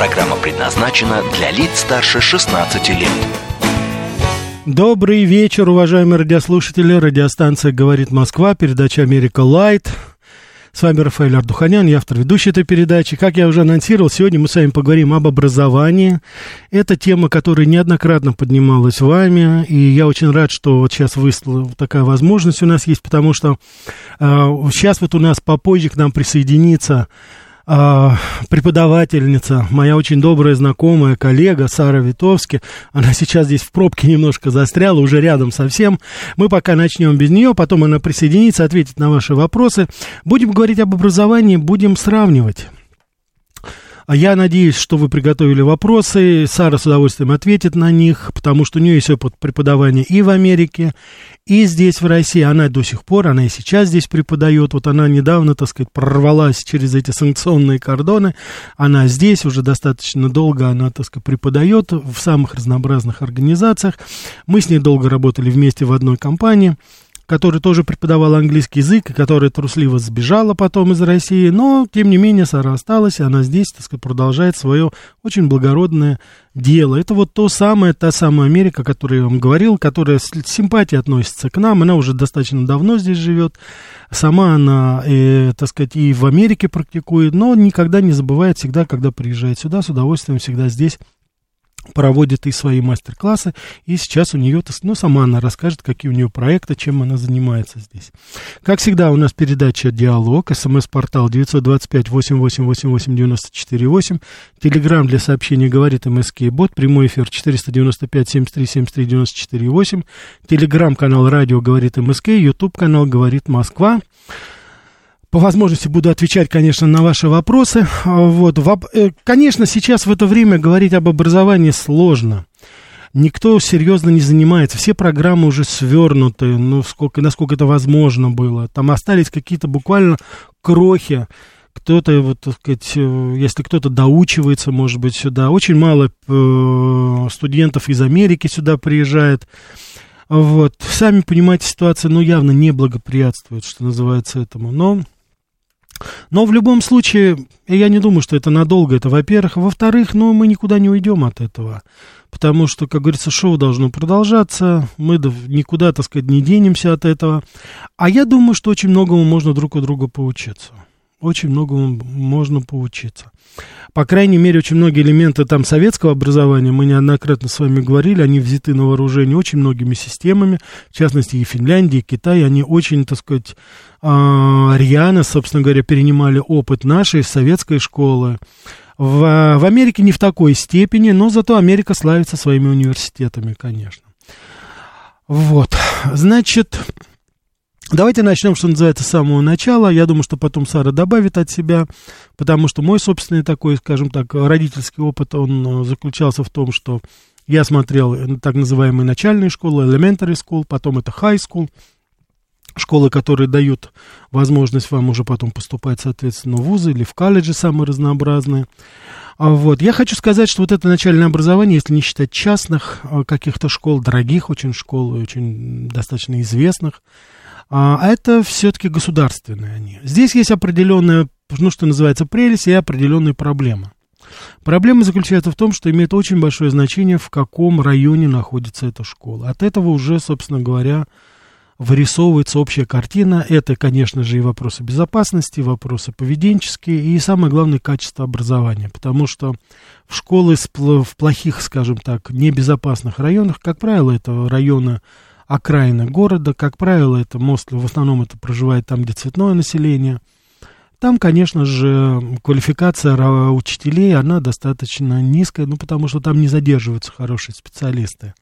Программа предназначена для лиц старше 16 лет. Добрый вечер, уважаемые радиослушатели. Радиостанция «Говорит Москва», передача «Америка Лайт». С вами Рафаэль Ардуханян, я автор ведущей этой передачи. Как я уже анонсировал, сегодня мы с вами поговорим об образовании. Это тема, которая неоднократно поднималась вами, и я очень рад, что вот сейчас вышла такая возможность у нас есть, потому что э, сейчас вот у нас попозже к нам присоединится а, преподавательница, моя очень добрая знакомая, коллега Сара Витовски. Она сейчас здесь в пробке немножко застряла, уже рядом совсем. Мы пока начнем без нее, потом она присоединится, ответит на ваши вопросы. Будем говорить об образовании, будем сравнивать. А я надеюсь, что вы приготовили вопросы. Сара с удовольствием ответит на них, потому что у нее есть опыт преподавания и в Америке, и здесь, в России. Она до сих пор, она и сейчас здесь преподает. Вот она недавно, так сказать, прорвалась через эти санкционные кордоны. Она здесь уже достаточно долго, она, так сказать, преподает в самых разнообразных организациях. Мы с ней долго работали вместе в одной компании который тоже преподавал английский язык, и которая трусливо сбежала потом из России, но, тем не менее, Сара осталась, и она здесь, так сказать, продолжает свое очень благородное дело. Это вот то самое, та самая Америка, о которой я вам говорил, которая с симпатией относится к нам, она уже достаточно давно здесь живет, сама она, э, так сказать, и в Америке практикует, но никогда не забывает всегда, когда приезжает сюда, с удовольствием всегда здесь проводит и свои мастер-классы, и сейчас у нее, ну, сама она расскажет, какие у нее проекты, чем она занимается здесь. Как всегда, у нас передача «Диалог», смс-портал 925-8888-94-8, телеграмм для сообщений «Говорит МСК Бот», прямой эфир 495-73-73-94-8, телеграмм-канал «Радио Говорит МСК», ютуб-канал «Говорит Москва». По возможности буду отвечать, конечно, на ваши вопросы. Вот. Э, конечно, сейчас в это время говорить об образовании сложно. Никто серьезно не занимается. Все программы уже свернуты, ну, сколько, насколько это возможно было. Там остались какие-то буквально крохи. Кто-то, вот, так сказать, э, если кто-то доучивается, может быть, сюда. Очень мало э, студентов из Америки сюда приезжает. Вот. Сами понимаете, ситуация, ну, явно не благоприятствует, что называется, этому. Но но в любом случае, я не думаю, что это надолго, это во-первых. Во-вторых, ну, мы никуда не уйдем от этого. Потому что, как говорится, шоу должно продолжаться, мы никуда, так сказать, не денемся от этого. А я думаю, что очень многому можно друг у друга поучиться очень многому можно поучиться. По крайней мере, очень многие элементы там советского образования, мы неоднократно с вами говорили, они взяты на вооружение очень многими системами, в частности и Финляндии, и Китай, они очень, так сказать, а, рьяно, собственно говоря, перенимали опыт нашей советской школы. В, в Америке не в такой степени, но зато Америка славится своими университетами, конечно. Вот, значит, Давайте начнем, что называется, с самого начала. Я думаю, что потом Сара добавит от себя, потому что мой собственный такой, скажем так, родительский опыт, он э, заключался в том, что я смотрел так называемые начальные школы, elementary school, потом это high school, школы, которые дают возможность вам уже потом поступать, соответственно, в вузы или в колледжи самые разнообразные. А вот. Я хочу сказать, что вот это начальное образование, если не считать частных э, каких-то школ, дорогих очень школ, очень достаточно известных, а это все-таки государственные они. Здесь есть определенная, ну, что называется, прелесть и определенные проблемы. Проблема заключается в том, что имеет очень большое значение, в каком районе находится эта школа. От этого уже, собственно говоря, вырисовывается общая картина. Это, конечно же, и вопросы безопасности, вопросы поведенческие, и самое главное, качество образования. Потому что в школы в плохих, скажем так, небезопасных районах, как правило, это районы окраины города. Как правило, это мост, в основном это проживает там, где цветное население. Там, конечно же, квалификация учителей, она достаточно низкая, ну, потому что там не задерживаются хорошие специалисты.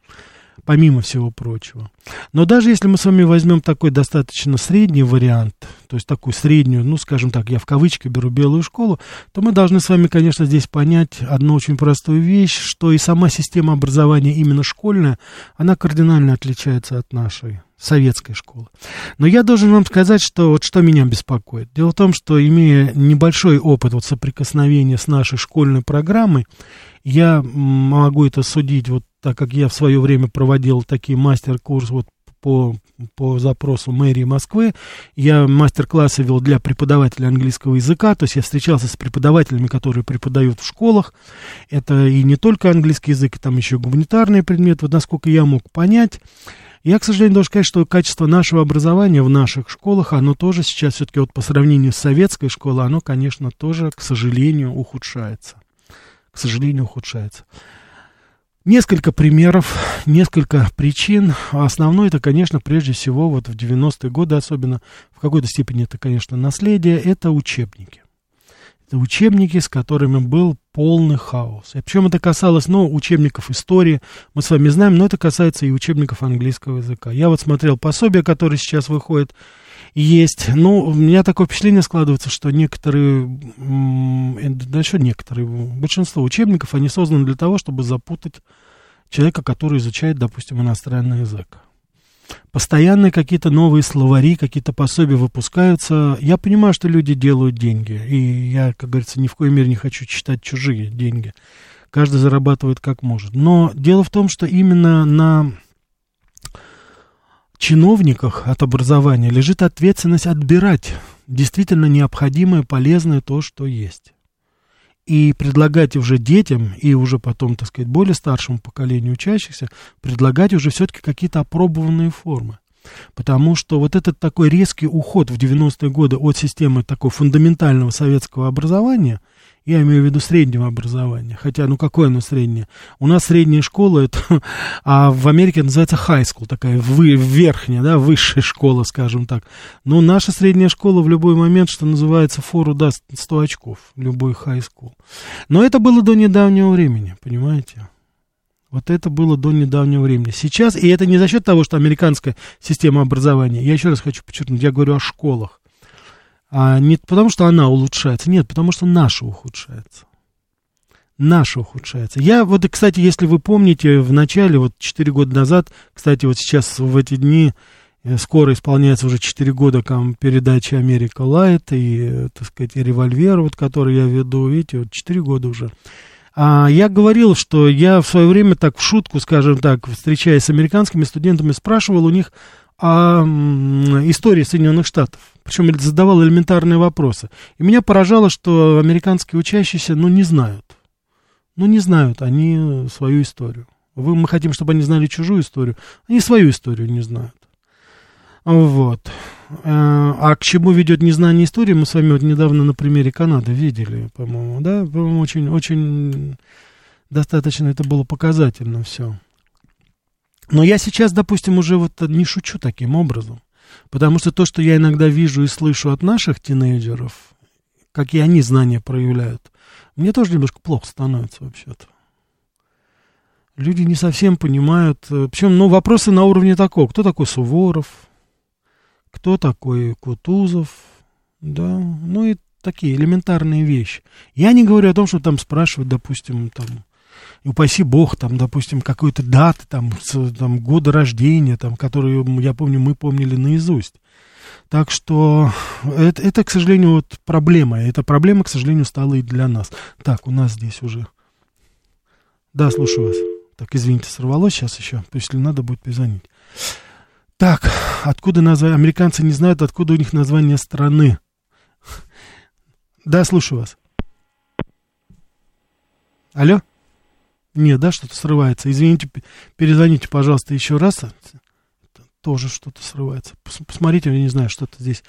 Помимо всего прочего. Но даже если мы с вами возьмем такой достаточно средний вариант, то есть такую среднюю, ну, скажем так, я в кавычки беру белую школу, то мы должны с вами, конечно, здесь понять одну очень простую вещь, что и сама система образования именно школьная, она кардинально отличается от нашей советской школы. Но я должен вам сказать, что вот что меня беспокоит. Дело в том, что имея небольшой опыт вот соприкосновения с нашей школьной программой, я могу это судить, вот так как я в свое время проводил такие мастер-курсы вот по, по запросу мэрии Москвы. Я мастер-классы вел для преподавателей английского языка, то есть я встречался с преподавателями, которые преподают в школах. Это и не только английский язык, там еще гуманитарные предметы. Вот насколько я мог понять, я, к сожалению, должен сказать, что качество нашего образования в наших школах, оно тоже сейчас все-таки вот по сравнению с советской школой, оно, конечно, тоже, к сожалению, ухудшается. К сожалению, ухудшается. Несколько примеров, несколько причин. Основной это, конечно, прежде всего, вот в 90-е годы особенно, в какой-то степени это, конечно, наследие, это учебники. Это учебники, с которыми был полный хаос. И причем это касалось, ну, учебников истории, мы с вами знаем, но это касается и учебников английского языка. Я вот смотрел пособие, которое сейчас выходит, есть. Ну, у меня такое впечатление складывается, что некоторые, да что некоторые, большинство учебников, они созданы для того, чтобы запутать человека, который изучает, допустим, иностранный язык. Постоянные какие-то новые словари, какие-то пособия выпускаются. Я понимаю, что люди делают деньги. И я, как говорится, ни в коей мере не хочу читать чужие деньги. Каждый зарабатывает как может. Но дело в том, что именно на чиновниках от образования лежит ответственность отбирать действительно необходимое, полезное то, что есть и предлагать уже детям и уже потом, так сказать, более старшему поколению учащихся, предлагать уже все-таки какие-то опробованные формы. Потому что вот этот такой резкий уход в 90-е годы от системы такого фундаментального советского образования – я имею в виду среднего образования. Хотя, ну какое оно среднее? У нас средняя школа, это, а в Америке называется high school, такая вы, верхняя, да, высшая школа, скажем так. Но наша средняя школа в любой момент, что называется, фору даст 100 очков, любой high school. Но это было до недавнего времени, понимаете? Вот это было до недавнего времени. Сейчас, и это не за счет того, что американская система образования, я еще раз хочу подчеркнуть, я говорю о школах. А не потому, что она улучшается, нет, потому что наша ухудшается. Наша ухудшается. Я вот, кстати, если вы помните, в начале, вот 4 года назад, кстати, вот сейчас в эти дни э, скоро исполняется уже 4 года там, передачи «Америка Лайт» и, так сказать, «Револьвер», вот, который я веду, видите, вот 4 года уже. А я говорил, что я в свое время так в шутку, скажем так, встречаясь с американскими студентами, спрашивал у них о истории Соединенных Штатов. Причем задавал элементарные вопросы. И меня поражало, что американские учащиеся, ну, не знают. Ну, не знают они свою историю. Вы, мы хотим, чтобы они знали чужую историю. Они свою историю не знают. Вот. Э, а к чему ведет незнание истории, мы с вами вот недавно на примере Канады видели, по-моему, да? По-моему, очень, очень достаточно это было показательно все. Но я сейчас, допустим, уже вот не шучу таким образом. Потому что то, что я иногда вижу и слышу от наших тинейджеров, какие они знания проявляют, мне тоже немножко плохо становится вообще-то. Люди не совсем понимают. Э, Причем, ну, вопросы на уровне такого. Кто такой Суворов? Кто такой Кутузов? Да, ну и такие элементарные вещи. Я не говорю о том, что там спрашивают, допустим, там, упаси бог, там, допустим, какой-то даты, там, с, там, года рождения, там, которые, я помню, мы помнили наизусть. Так что это, это, к сожалению, вот проблема. Эта проблема, к сожалению, стала и для нас. Так, у нас здесь уже... Да, слушаю вас. Так, извините, сорвалось сейчас еще. Если надо, будет позвонить. Так, откуда название? Американцы не знают, откуда у них название страны. Да, слушаю вас. Алло? Нет, да, что-то срывается. Извините, перезвоните, пожалуйста, еще раз. Тоже что-то срывается. Посмотрите, я не знаю, что-то здесь.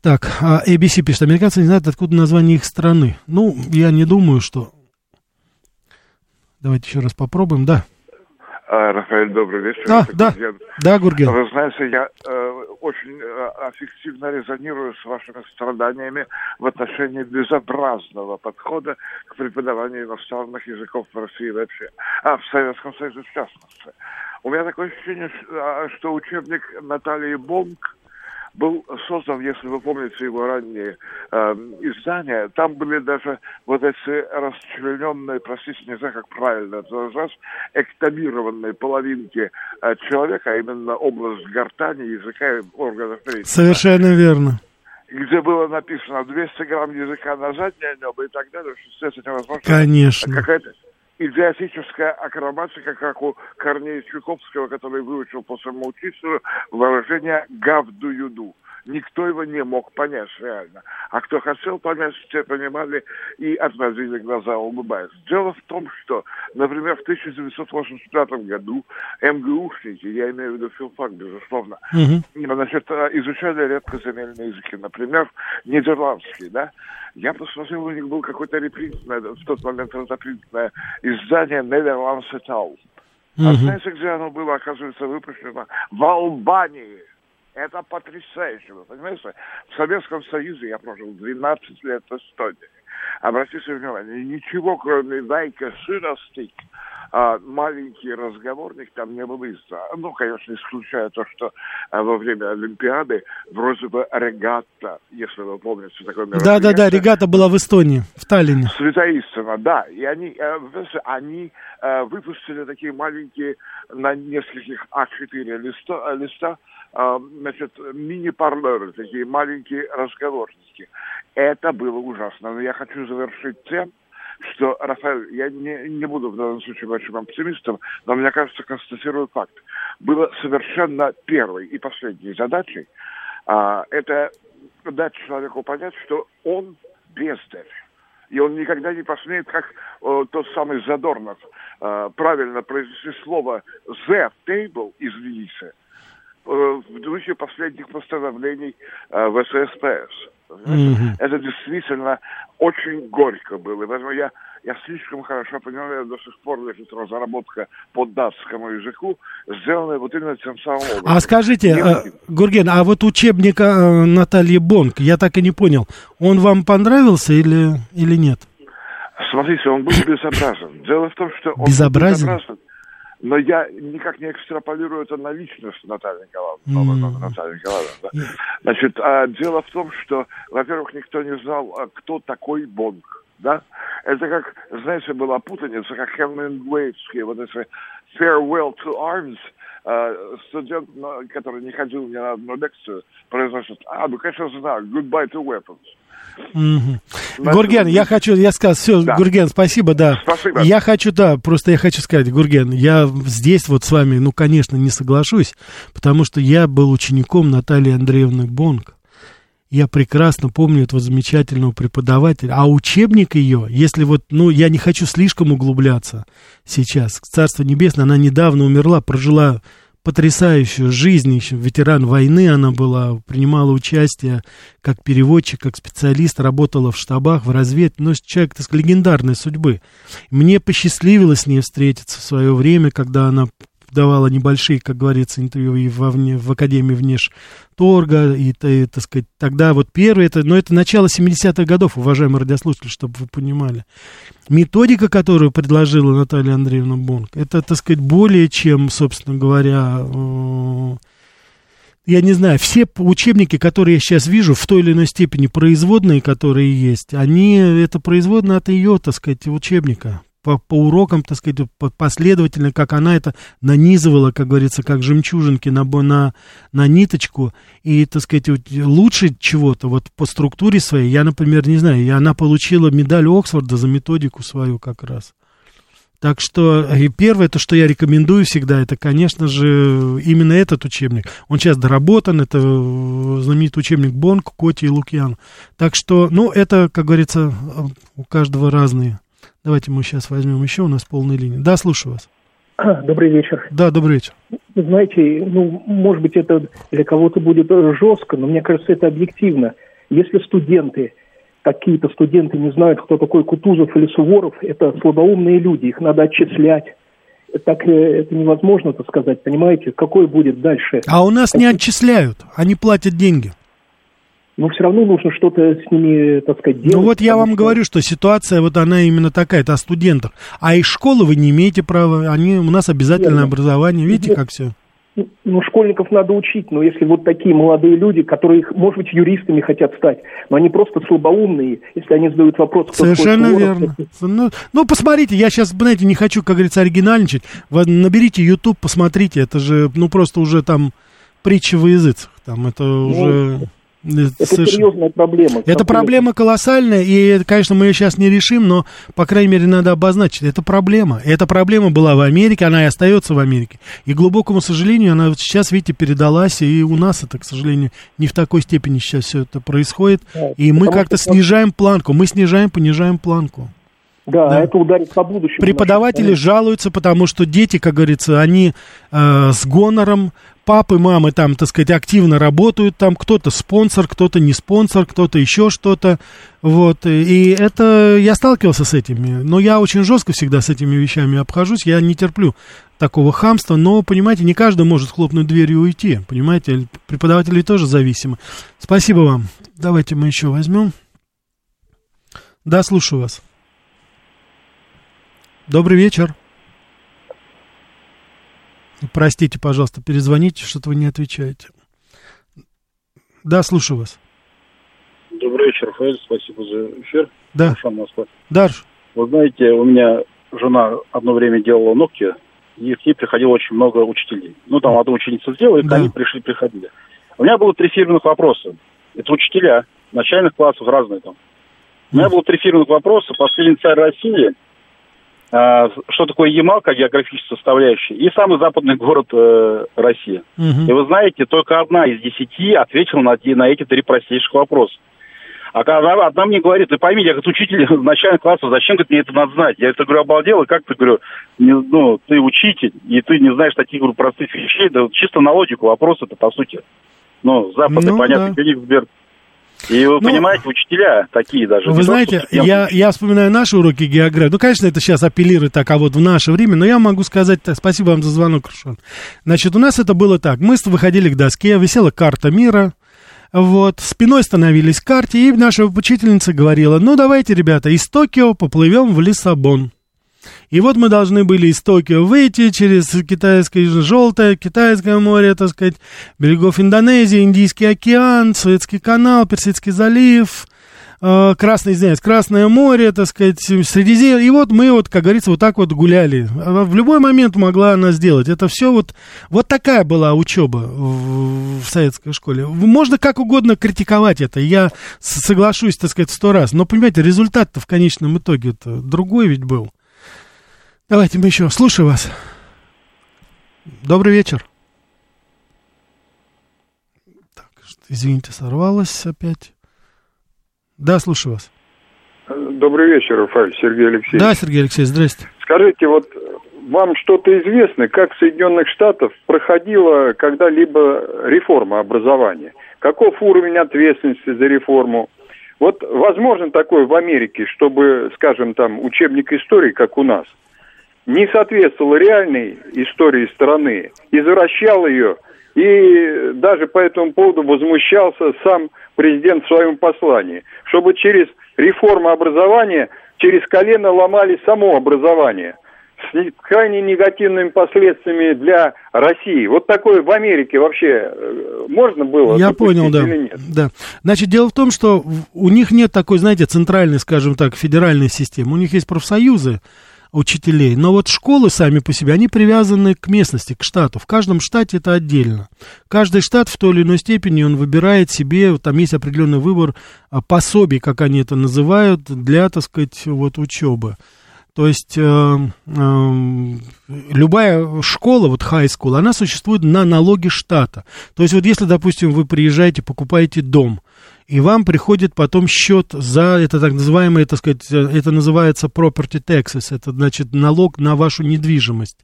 Так, а ABC пишет, американцы не знают, откуда название их страны. Ну, я не думаю, что... Давайте еще раз попробуем, да. А, Рафаэль, добрый вечер. А, да, я... да, Гурген. Вы знаете, я э, очень аффективно резонирую с вашими страданиями в отношении безобразного подхода к преподаванию иностранных языков в России вообще, а в Советском Союзе в частности. У меня такое ощущение, что учебник Натальи Бонг был создан, если вы помните его ранние э, издания, там были даже вот эти расчлененные, простите, не знаю, как правильно это назвать, эктомированные половинки э, человека, а именно область гортани, языка и органов речи. Совершенно верно где было написано 200 грамм языка на заднее небо и так далее, что это невозможно. Конечно. Какая-то идиотическая акробатика, как у Корнея Чуковского, который выучил по самоучителю выражение «гавду-юду». Никто его не мог понять реально. А кто хотел понять, все понимали и отводили глаза, улыбаясь. Дело в том, что, например, в 1985 году МГУшники, я имею в виду филфак, безусловно, угу. значит, изучали редкоземельные языки. Например, нидерландский, да? Я посмотрел, у них был какой-то репринтное, в тот момент разопринтное издание et al. А знаете, где оно было, оказывается, выпущено? В Албании. Это потрясающе, вы понимаете? В Советском Союзе я прожил 12 лет в Эстонии. Обратите внимание, ничего, кроме «Дайка сыростик», а, маленький разговорник там не было из-за. Ну, конечно, исключая то, что а, во время Олимпиады вроде бы регата, если вы помните такое мероприятие. Да-да-да, регата была в Эстонии, в Таллине. Святая истина, да. И они, э, они выпустили такие маленькие на нескольких А4 листа, листа а, значит, мини-парлеры, такие маленькие разговорники. Это было ужасно. Но я хочу завершить тем, что, Рафаэль, я не, не буду в данном случае большим оптимистом, но мне кажется, констатирую факт. Было совершенно первой и последней задачей а, это дать человеку понять, что он бездарь. И он никогда не посмеет, как о, тот самый Задорнов, э, правильно произнести слово «the table», извините, э, в духе последних постановлений э, в ССПС. Mm-hmm. Это действительно очень горько было. Поэтому я, я слишком хорошо понимаю, до сих пор лежит разработка по датскому языку, сделанная вот именно тем самым образом. А скажите, э, Гурген, а вот учебник э, Натальи Бонг, я так и не понял, он вам понравился или, или нет? Смотрите, он был безобразен. Дело в том, что он безобразен? был безобразен но я никак не экстраполирую это на личность Натальи Николаевны. Mm. Николаевны да. mm. Значит, а, дело в том, что, во-первых, никто не знал, а, кто такой Бонг. Да? Это как, знаете, была путаница, как Хемингуэйвский, вот эти Farewell to Arms, Uh, студент, который не ходил ни на одну лекцию, произносит, а, ну, конечно, знаю, goodbye to weapons. Угу. Гурген, я хочу, я сказал, все, да. Гурген, спасибо, да. Спасибо. Я хочу, да, просто я хочу сказать, Гурген, я здесь вот с вами, ну, конечно, не соглашусь, потому что я был учеником Натальи Андреевны Бонг. Я прекрасно помню этого замечательного преподавателя. А учебник ее, если вот, ну, я не хочу слишком углубляться сейчас. Царство Небесное, она недавно умерла, прожила потрясающую жизнь, еще ветеран войны она была, принимала участие как переводчик, как специалист, работала в штабах, в разведке, но человек так, легендарной судьбы. Мне посчастливилось с ней встретиться в свое время, когда она давала небольшие, как говорится, интервью и во в Академии Внешторга, и, и, так сказать, тогда вот первое, это, но это начало 70-х годов, уважаемые радиослушатели, чтобы вы понимали. Методика, которую предложила Наталья Андреевна Бонк, это, так сказать, более чем, собственно говоря, э, я не знаю, все учебники, которые я сейчас вижу, в той или иной степени производные, которые есть, они, это производные от ее, так сказать, учебника по, по урокам, так сказать, последовательно, как она это нанизывала, как говорится, как жемчужинки на, на, на ниточку, и, так сказать, лучше чего-то, вот по структуре своей, я, например, не знаю, и она получила медаль Оксфорда за методику свою как раз. Так что и первое, то, что я рекомендую всегда, это, конечно же, именно этот учебник. Он сейчас доработан, это знаменитый учебник Бонк, Коти и Лукьян. Так что, ну, это, как говорится, у каждого разные. Давайте мы сейчас возьмем еще, у нас полная линия. Да, слушаю вас. Добрый вечер. Да, добрый вечер. Знаете, ну, может быть, это для кого-то будет жестко, но мне кажется, это объективно. Если студенты, какие-то студенты не знают, кто такой Кутузов или Суворов, это слабоумные люди, их надо отчислять. так э, это невозможно, так сказать, понимаете, какой будет дальше. А у нас не отчисляют, они платят деньги. Но все равно нужно что-то с ними, так сказать, делать. Ну вот я вам что... говорю, что ситуация вот она именно такая, это о студентах. А из школы вы не имеете права, они, у нас обязательное Верно. образование, видите, как все? Ну, школьников надо учить, но если вот такие молодые люди, которые, может быть, юристами хотят стать, но они просто слабоумные, если они задают вопрос... Кто Совершенно верно. Ну, ну, посмотрите, я сейчас, знаете, не хочу, как говорится, оригинальничать. Вы наберите YouTube, посмотрите, это же, ну, просто уже там притча во языцах. Там это ну, уже... Это Совершенно. серьезная проблема. Это проблема колоссальная, и, конечно, мы ее сейчас не решим, но, по крайней мере, надо обозначить. Это проблема. Эта проблема была в Америке, она и остается в Америке. И, к глубокому сожалению, она сейчас, видите, передалась, и у нас это, к сожалению, не в такой степени сейчас все это происходит. Да, и мы как-то снижаем планку. Мы снижаем, понижаем планку. Да, да, это ударит по будущему. Преподаватели жалуются, потому что дети, как говорится, они э, с гонором, папы, мамы там, так сказать, активно работают, там кто-то спонсор, кто-то не спонсор, кто-то еще что-то, вот, и это, я сталкивался с этими, но я очень жестко всегда с этими вещами обхожусь, я не терплю такого хамства, но, понимаете, не каждый может хлопнуть дверью и уйти, понимаете, преподаватели тоже зависимы. Спасибо вам. Давайте мы еще возьмем. Да, слушаю вас. Добрый вечер. Простите, пожалуйста, перезвоните, что-то вы не отвечаете. Да, слушаю вас. Добрый вечер, Рафаэль, спасибо за эфир. Да. Шан Москва. Дарш. Вы знаете, у меня жена одно время делала ногти, и к ней приходило очень много учителей. Ну, там одну ученицу сделала, и да. они пришли, приходили. У меня было три фирменных вопроса. Это учителя, начальных классов, разные там. У меня было три фирменных вопроса. Последний царь России – что такое Ямал как географическая составляющая, и самый западный город э, России. Угу. И вы знаете, только одна из десяти ответила на, на эти три простейших вопроса. А когда одна мне говорит, ты пойми, я как учитель начального класса, зачем говорит, мне это надо знать? Я это говорю, обалдел, и как ты, говорю, не, ну, ты учитель, и ты не знаешь таких говорю, простых вещей, да чисто на логику вопрос это, по сути. Ну, западный, ну, понятно, да. И вы ну, понимаете, учителя такие даже. Вы знаете, то, я, я вспоминаю наши уроки географии. Ну, конечно, это сейчас апеллирует так, а вот в наше время, но я могу сказать так, спасибо вам за звонок, Рушан. Значит, у нас это было так. Мы выходили к доске, висела карта мира, вот, спиной становились к карте, и наша учительница говорила, ну, давайте, ребята, из Токио поплывем в Лиссабон. И вот мы должны были из Токио выйти через китайское желтое, китайское море, так сказать, берегов Индонезии, Индийский океан, Суэцкий канал, Персидский залив, э, Красное, извиняюсь, Красное море, так сказать, Средиземье. И вот мы вот, как говорится, вот так вот гуляли. В любой момент могла она сделать. Это все вот, вот такая была учеба в, в советской школе. Можно как угодно критиковать это. Я соглашусь, так сказать, сто раз. Но, понимаете, результат-то в конечном итоге -то другой ведь был. Давайте мы еще. Слушаю вас. Добрый вечер. Так, извините, сорвалась опять. Да, слушаю вас. Добрый вечер, Рафаэль, Сергей Алексеевич. Да, Сергей Алексеевич, здрасте. Скажите, вот вам что-то известно, как в Соединенных Штатах проходила когда-либо реформа образования? Каков уровень ответственности за реформу? Вот возможно такое в Америке, чтобы, скажем, там учебник истории, как у нас – не соответствовал реальной истории страны, извращал ее, и даже по этому поводу возмущался сам президент в своем послании, чтобы через реформу образования, через колено ломали само образование с крайне негативными последствиями для России. Вот такое в Америке вообще э, можно было? Я понял, да. Или нет? да. Значит, дело в том, что у них нет такой, знаете, центральной, скажем так, федеральной системы. У них есть профсоюзы, учителей. Но вот школы сами по себе, они привязаны к местности, к штату. В каждом штате это отдельно. Каждый штат в той или иной степени он выбирает себе, там есть определенный выбор а, пособий, как они это называют, для, так сказать, вот учебы. То есть э, э, любая школа, вот high school, она существует на налоги штата. То есть вот если, допустим, вы приезжаете, покупаете дом, и вам приходит потом счет за это так называемое, так сказать, это называется property taxes, это значит налог на вашу недвижимость.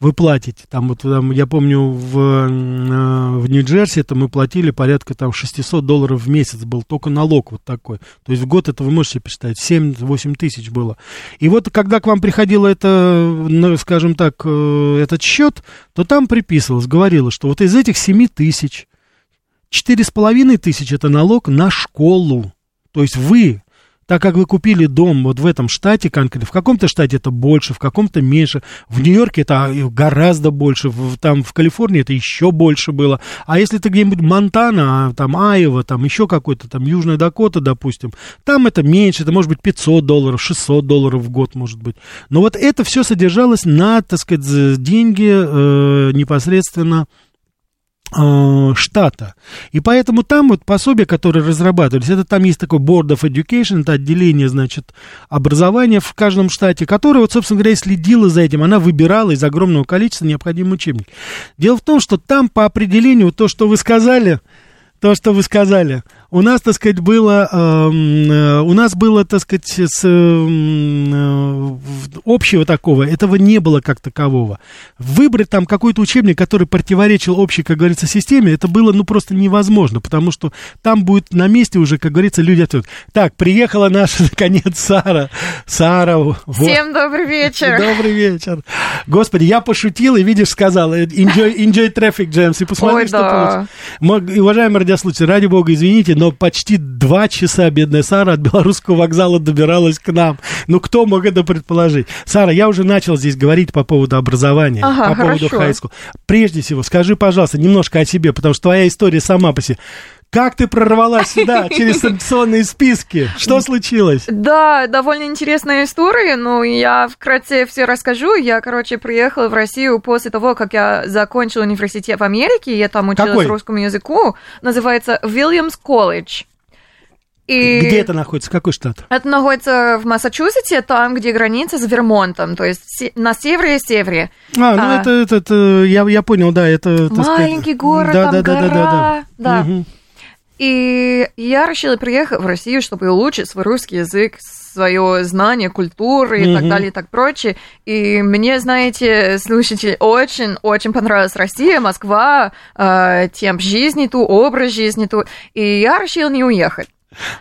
вы платите. Там вот там, я помню, в, э, в Нью-Джерси это мы платили порядка там 600 долларов в месяц был только налог вот такой. То есть в год это вы можете посчитать, 7-8 тысяч было. И вот когда к вам приходило это, ну, скажем так, э, этот счет, то там приписывалось, говорилось, что вот из этих 7 тысяч, 4,5 тысяч это налог на школу. То есть вы так как вы купили дом вот в этом штате конкретно, в каком-то штате это больше, в каком-то меньше, в Нью-Йорке это гораздо больше, в, там в Калифорнии это еще больше было, а если ты где-нибудь Монтана, там Айова, там еще какой-то, там Южная Дакота, допустим, там это меньше, это может быть 500 долларов, 600 долларов в год, может быть. Но вот это все содержалось на, так сказать, деньги э, непосредственно штата. И поэтому там вот пособия, которые разрабатывались, это там есть такой Board of Education, это отделение, значит, образования в каждом штате, которое, вот, собственно говоря, следило за этим. Она выбирала из огромного количества необходимый учебник. Дело в том, что там по определению то, что вы сказали, то, что вы сказали, у нас, так сказать, было, эм, э, у нас было, так сказать, с, э, общего такого, этого не было как такового. Выбрать там какой-то учебник, который противоречил общей, как говорится, системе, это было, ну, просто невозможно, потому что там будет на месте уже, как говорится, люди ответят. Так, приехала наша, наконец, Сара. Сара. Вот. Всем добрый вечер. Добрый вечер. Господи, я пошутил и, видишь, сказал, enjoy, enjoy traffic jams, и посмотри, Ой, что да. получится. Уважаемые радиослушатели, ради бога, извините, но почти два часа бедная Сара от белорусского вокзала добиралась к нам. Ну, кто мог это предположить? Сара, я уже начал здесь говорить по поводу образования, ага, по поводу хайскул. Прежде всего, скажи, пожалуйста, немножко о себе, потому что твоя история сама по себе. Как ты прорвалась сюда через санкционные списки? Что случилось? Да, довольно интересная история, но я вкратце все расскажу. Я, короче, приехала в Россию после того, как я закончила университет в Америке, я там училась Какой? русскому языку. Называется Williams College. И где это находится? Какой штат? Это находится в Массачусетсе, там, где граница с Вермонтом, то есть на севере-севере. А, ну а, это, это, это я, я понял, да, это... Маленький сказать, город, да, там да, гора, да, да, да, да. да. Угу. И я решила приехать в Россию, чтобы улучшить свой русский язык, свое знание культуры и mm-hmm. так далее и так прочее. И мне, знаете, слушатели, очень-очень понравилась Россия, Москва, э, темп жизни ту, образ жизни ту. И я решила не уехать.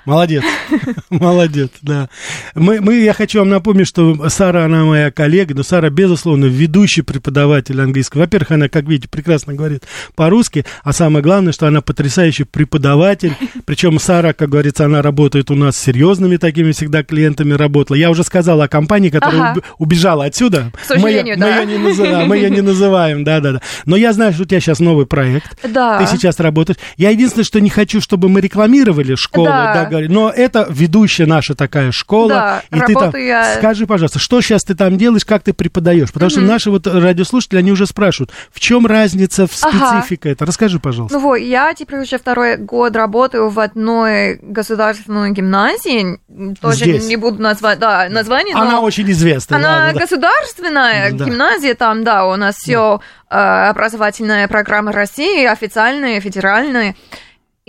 Молодец, молодец, да. Мы, мы, я хочу вам напомнить, что Сара, она моя коллега, но Сара, безусловно, ведущий преподаватель английского. Во-первых, она, как видите, прекрасно говорит по-русски, а самое главное, что она потрясающий преподаватель. Причем Сара, как говорится, она работает у нас с серьезными такими всегда клиентами работала. Я уже сказала о компании, которая ага. убежала отсюда. К сожалению, мы, да. Мы ее, не называем, мы ее не называем, да-да-да. Но я знаю, что у тебя сейчас новый проект. Да. Ты сейчас работаешь. Я единственное, что не хочу, чтобы мы рекламировали школу. Да да, говорит. Но это ведущая наша такая школа. Да, и ты там, я... Скажи, пожалуйста, что сейчас ты там делаешь, как ты преподаешь? Потому что наши вот радиослушатели, они уже спрашивают, в чем разница, в специфика ага. это? Расскажи, пожалуйста. Ну вот, я теперь уже второй год работаю в одной государственной гимназии. Тоже Здесь. не буду назвать, да, название. Она очень известная. Она ладно, государственная да. гимназия, там, да, у нас все да. образовательная программа России, официальная, федеральная.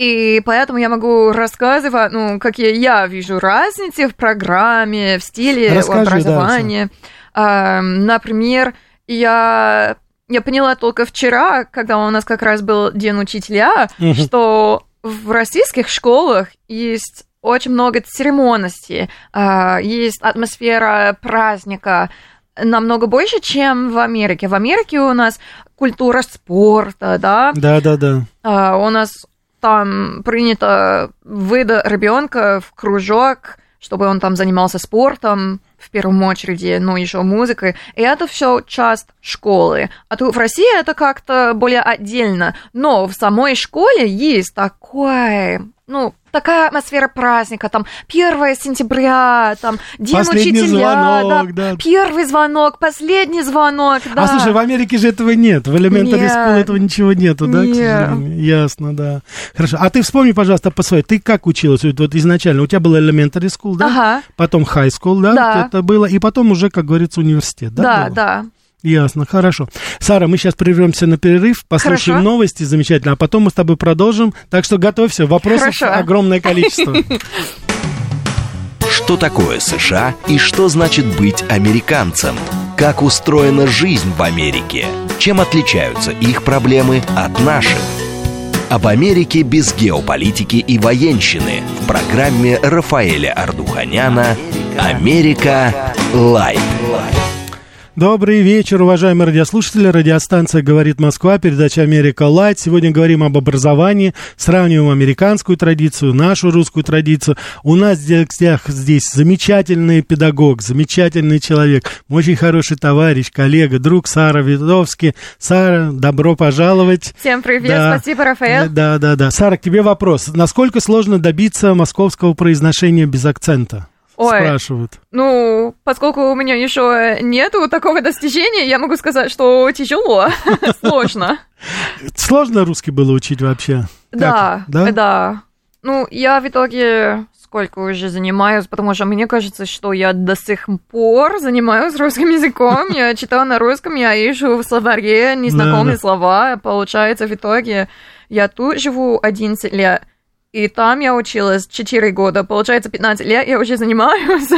И поэтому я могу рассказывать, ну, какие я вижу разницы в программе, в стиле Расскажи, образования. Да, э, например, я, я поняла только вчера, когда у нас как раз был День учителя, угу. что в российских школах есть очень много церемонностей, э, есть атмосфера праздника, намного больше, чем в Америке. В Америке у нас культура спорта, да? Да, да, да. А, у нас там принято выда ребенка в кружок, чтобы он там занимался спортом в первом очереди, ну, еще музыкой. И это все часть школы. А тут в России это как-то более отдельно. Но в самой школе есть такое, ну, такая атмосфера праздника, там, 1 сентября, там, День последний учителя, звонок, да, да, первый звонок, последний звонок, да. А слушай, в Америке же этого нет, в Elementary нет. School этого ничего нету, да, нет. к сожалению? Ясно, да. Хорошо, а ты вспомни, пожалуйста, по своей, ты как училась вот изначально? У тебя был Elementary School, да? Ага. Потом High School, да? Да. Это было, и потом уже, как говорится, университет, да? Да, было? да. Ясно, хорошо. Сара, мы сейчас прервемся на перерыв, послушаем хорошо. новости, замечательно, а потом мы с тобой продолжим. Так что готовься, вопросов хорошо. огромное количество. Что такое США и что значит быть американцем? как устроена жизнь в Америке, чем отличаются их проблемы от наших. Об Америке без геополитики и военщины в программе Рафаэля Ардуханяна «Америка. Light». Добрый вечер, уважаемые радиослушатели. Радиостанция «Говорит Москва», передача «Америка Light». Сегодня говорим об образовании, сравниваем американскую традицию, нашу русскую традицию. У нас в гостях здесь замечательный педагог, замечательный человек, очень хороший товарищ, коллега, друг Сара Витовский. Сара, добро пожаловать. Всем привет, да, спасибо, Рафаэль. Да, да, да. Сара, к тебе вопрос. Насколько сложно добиться московского произношения без акцента? Ой, спрашивают. Ну, поскольку у меня еще нету такого достижения, я могу сказать, что тяжело, сложно. Сложно русский было учить вообще? Да, да, да. Ну, я в итоге сколько уже занимаюсь, потому что мне кажется, что я до сих пор занимаюсь русским языком. Я читаю на русском, я ищу в словаре незнакомые слова. Получается, в итоге я тут живу 11 лет. И там я училась 4 года. Получается, 15 лет я уже занимаюсь.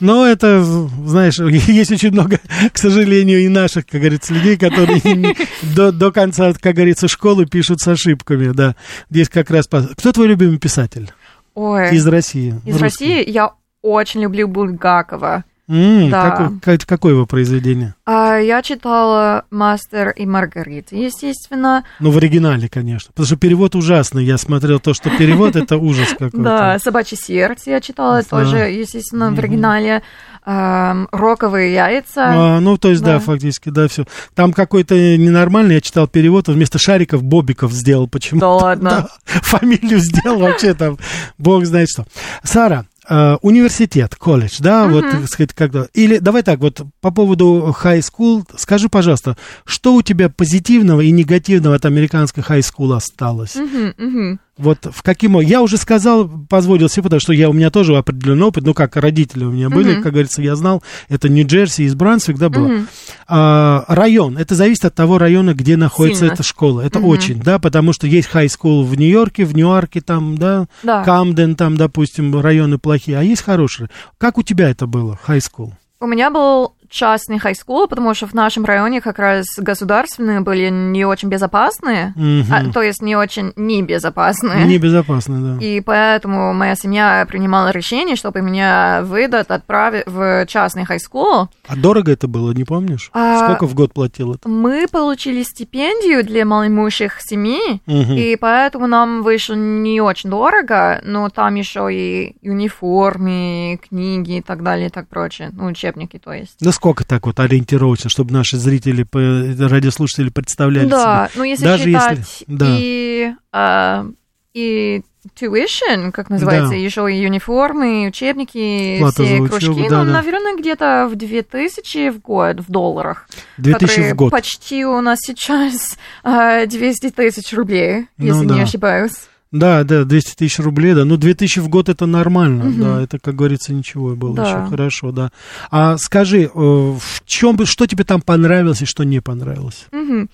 Ну, это, знаешь, есть очень много, к сожалению, и наших, как говорится, людей, которые до, до конца, как говорится, школы пишут с ошибками, да. Здесь как раз... Кто твой любимый писатель? Ой. Из России. Из русский. России я очень люблю Булгакова. Mm, да. как, какое его произведение? А, я читала «Мастер и Маргарита», естественно. Ну, в оригинале, конечно. Потому что перевод ужасный. Я смотрел то, что перевод — это ужас какой-то. Да, «Собачье сердце» я читала тоже, естественно, в оригинале. «Роковые яйца». А, ну, то есть, да, фактически, да, все. Там какой-то ненормальный, я читал перевод, вместо шариков Бобиков сделал почему-то. Да ладно? Фамилию сделал вообще там, бог знает что. Сара, Uh, университет, колледж, да, uh-huh. вот, так сказать, когда... Или давай так, вот по поводу high school, скажи, пожалуйста, что у тебя позитивного и негативного от американской high school осталось? Uh-huh, uh-huh. Вот в каким... Я уже сказал, позволил себе, потому что я, у меня тоже определенный опыт, ну, как родители у меня были, uh-huh. как говорится, я знал, это Нью-Джерси, Ист-Брансвик, да, было. Uh-huh. А, район, это зависит от того района, где находится Сильно. эта школа. Это uh-huh. очень, да, потому что есть high school в Нью-Йорке, в Нью-Арке, там, да, да, Камден, там, допустим, районы плохие, а есть хорошие. Как у тебя это было, high school? У меня был частный high school, потому что в нашем районе как раз государственные были не очень безопасные, угу. а, то есть не очень небезопасные. Небезопасные, да. И поэтому моя семья принимала решение, чтобы меня выдать, отправить в частный high school. А дорого это было, не помнишь? А, Сколько в год платил это? Мы получили стипендию для малоимущих семей, угу. и поэтому нам вышло не очень дорого, но там еще и униформы, книги и так далее и так прочее, ну, учебники, то есть. Да сколько так вот ориентировочно, чтобы наши зрители, радиослушатели представляли да, себе? ну если Даже считать если, да. и, а, и tuition, как называется, да. еще и униформы, и учебники, Плата все учебу, кружки, да, ну, да. наверное, где-то в 2000 в год в долларах. 2000 в год. Почти у нас сейчас 200 тысяч рублей, ну, если да. не ошибаюсь. Да, да, 200 тысяч рублей, да. Ну, 2000 в год это нормально, угу. да, это, как говорится, ничего было да. еще хорошо, да. А скажи, э, в чем, что тебе там понравилось и что не понравилось? Угу.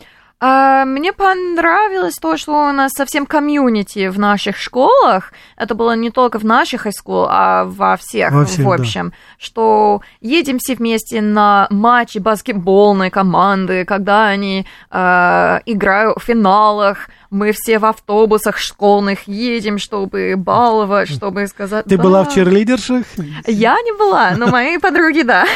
А, мне понравилось то, что у нас совсем комьюнити в наших школах. Это было не только в наших high а во всех, во всех в общем. Да. Что едем все вместе на матчи баскетбольной команды, когда они э, играют в финалах мы все в автобусах школьных едем, чтобы баловать, чтобы сказать... Ты да. была в черлидершах? Я не была, но мои подруги, да.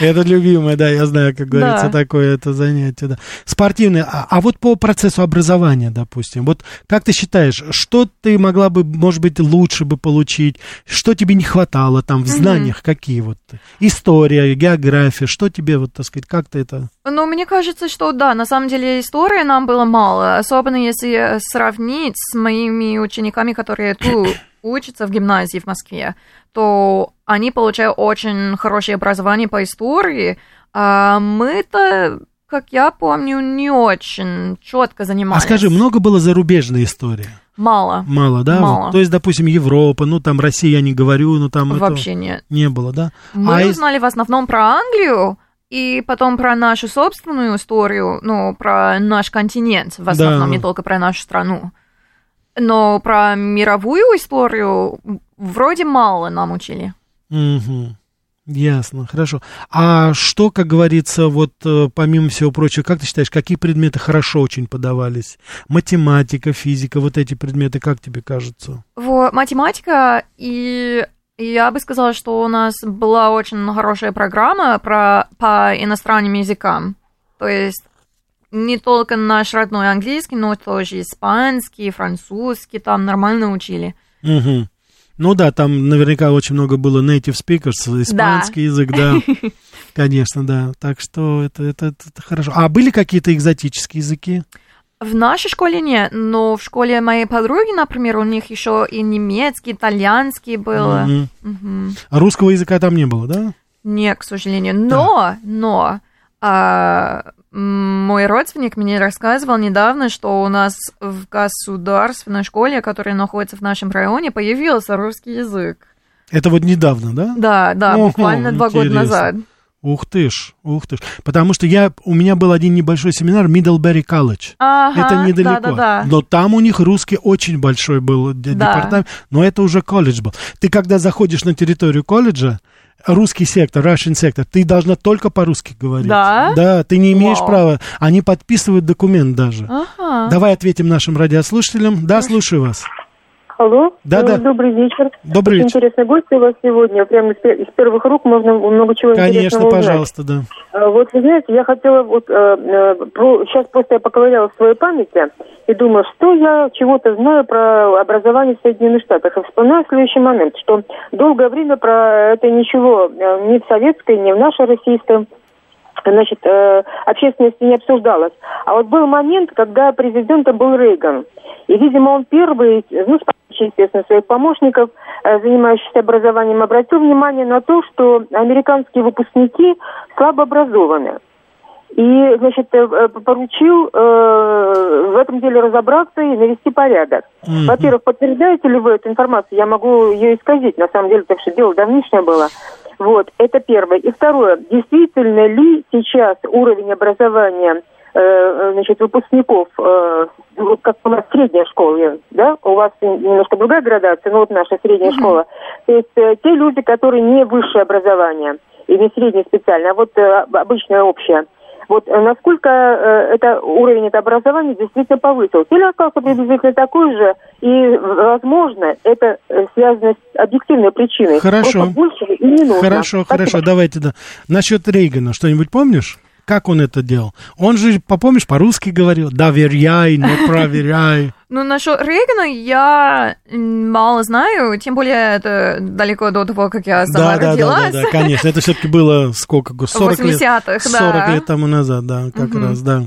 Это любимое, да, я знаю, как говорится, такое это занятие, да. Спортивное. А, а вот по процессу образования, допустим, вот как ты считаешь, что ты могла бы, может быть, лучше бы получить, что тебе не хватало там в знаниях, какие вот? История, география, что тебе, вот, так сказать, как ты это... Ну, мне кажется, что да, на самом деле истории нам было мало, особенно если сравнить с моими учениками, которые тут учатся в гимназии в Москве, то они получают очень хорошее образование по истории, а мы-то как я помню, не очень четко занимались. А скажи, много было зарубежной истории? Мало. Мало, да? Мало. Вот. То есть, допустим, Европа, ну там Россия я не говорю, но там Вообще нет. Не было, да? Мы а узнали из... в основном про Англию, и потом про нашу собственную историю, ну, про наш континент, в основном, да. не только про нашу страну. Но про мировую историю вроде мало нам учили. Угу. Ясно, хорошо. А что, как говорится, вот э, помимо всего прочего, как ты считаешь, какие предметы хорошо очень подавались? Математика, физика, вот эти предметы, как тебе кажется? Вот, математика и я бы сказала, что у нас была очень хорошая программа про, по иностранным языкам. То есть не только наш родной английский, но тоже испанский, французский, там нормально учили. Угу. Ну да, там наверняка очень много было native speakers, испанский да. язык, да. Конечно, да. Так что это, это, это хорошо. А были какие-то экзотические языки? В нашей школе нет, но в школе моей подруги, например, у них еще и немецкий, итальянский было. Угу. Угу. А русского языка там не было, да? Нет, к сожалению. Но, да. но а, мой родственник мне рассказывал недавно, что у нас в государственной школе, которая находится в нашем районе, появился русский язык. Это вот недавно, да? Да, да, О, буквально два года назад. Ух ты ж, ух ты ж. Потому что я, у меня был один небольшой семинар Middlebury College. Ага, это недалеко. Да, да, да. Но там у них русский очень большой был да. департамент. Но это уже колледж был. Ты когда заходишь на территорию колледжа, русский сектор, Russian сектор, ты должна только по-русски говорить. Да? Да, ты не имеешь Вау. права. Они подписывают документ даже. Ага. Давай ответим нашим радиослушателям. Да, слушаю вас. Алло. Да, да. Добрый вечер. Добрый вечер. Интересный гость у вас сегодня. Прямо из, первых рук можно много чего Конечно, интересного узнать. пожалуйста, да. А, вот, вы знаете, я хотела вот э, э, про, сейчас просто я поковыряла в своей памяти и думаю, что я чего-то знаю про образование в Соединенных Штатах. И вспоминаю следующий момент, что долгое время про это ничего э, ни в советской, ни в нашей российской значит, э, общественности не обсуждалось. А вот был момент, когда президентом был Рейган. И, видимо, он первый, ну, естественно, своих помощников, э, занимающихся образованием, обратил внимание на то, что американские выпускники слабо образованы. И, значит, э, э, поручил э, в этом деле разобраться и навести порядок. Mm-hmm. Во-первых, подтверждаете ли вы эту информацию? Я могу ее исказить, на самом деле, так что дело давнишнее было. Вот, это первое. И второе, действительно ли сейчас уровень образования значит, выпускников, э, вот как у нас средняя школа, да, у вас немножко другая градация, но вот наша средняя mm-hmm. школа, то есть э, те люди, которые не высшее образование, и не среднее специальное, а вот э, обычное общее, вот э, насколько э, это уровень это образования действительно повысился. Или остался приблизительно такой же, и, возможно, это э, связано с объективной причиной. Хорошо. больше и не нужно. Хорошо, Спасибо. хорошо, давайте, да. Насчет Рейгана что-нибудь помнишь? Как он это делал? Он же, помнишь, по-русски говорил, доверяй, не проверяй. Ну, насчет Рейгана я мало знаю, тем более это далеко до того, как я сама да, родилась. Да, да, да, конечно, это все-таки было сколько, 40 лет? 40 лет тому назад, да, как раз, да.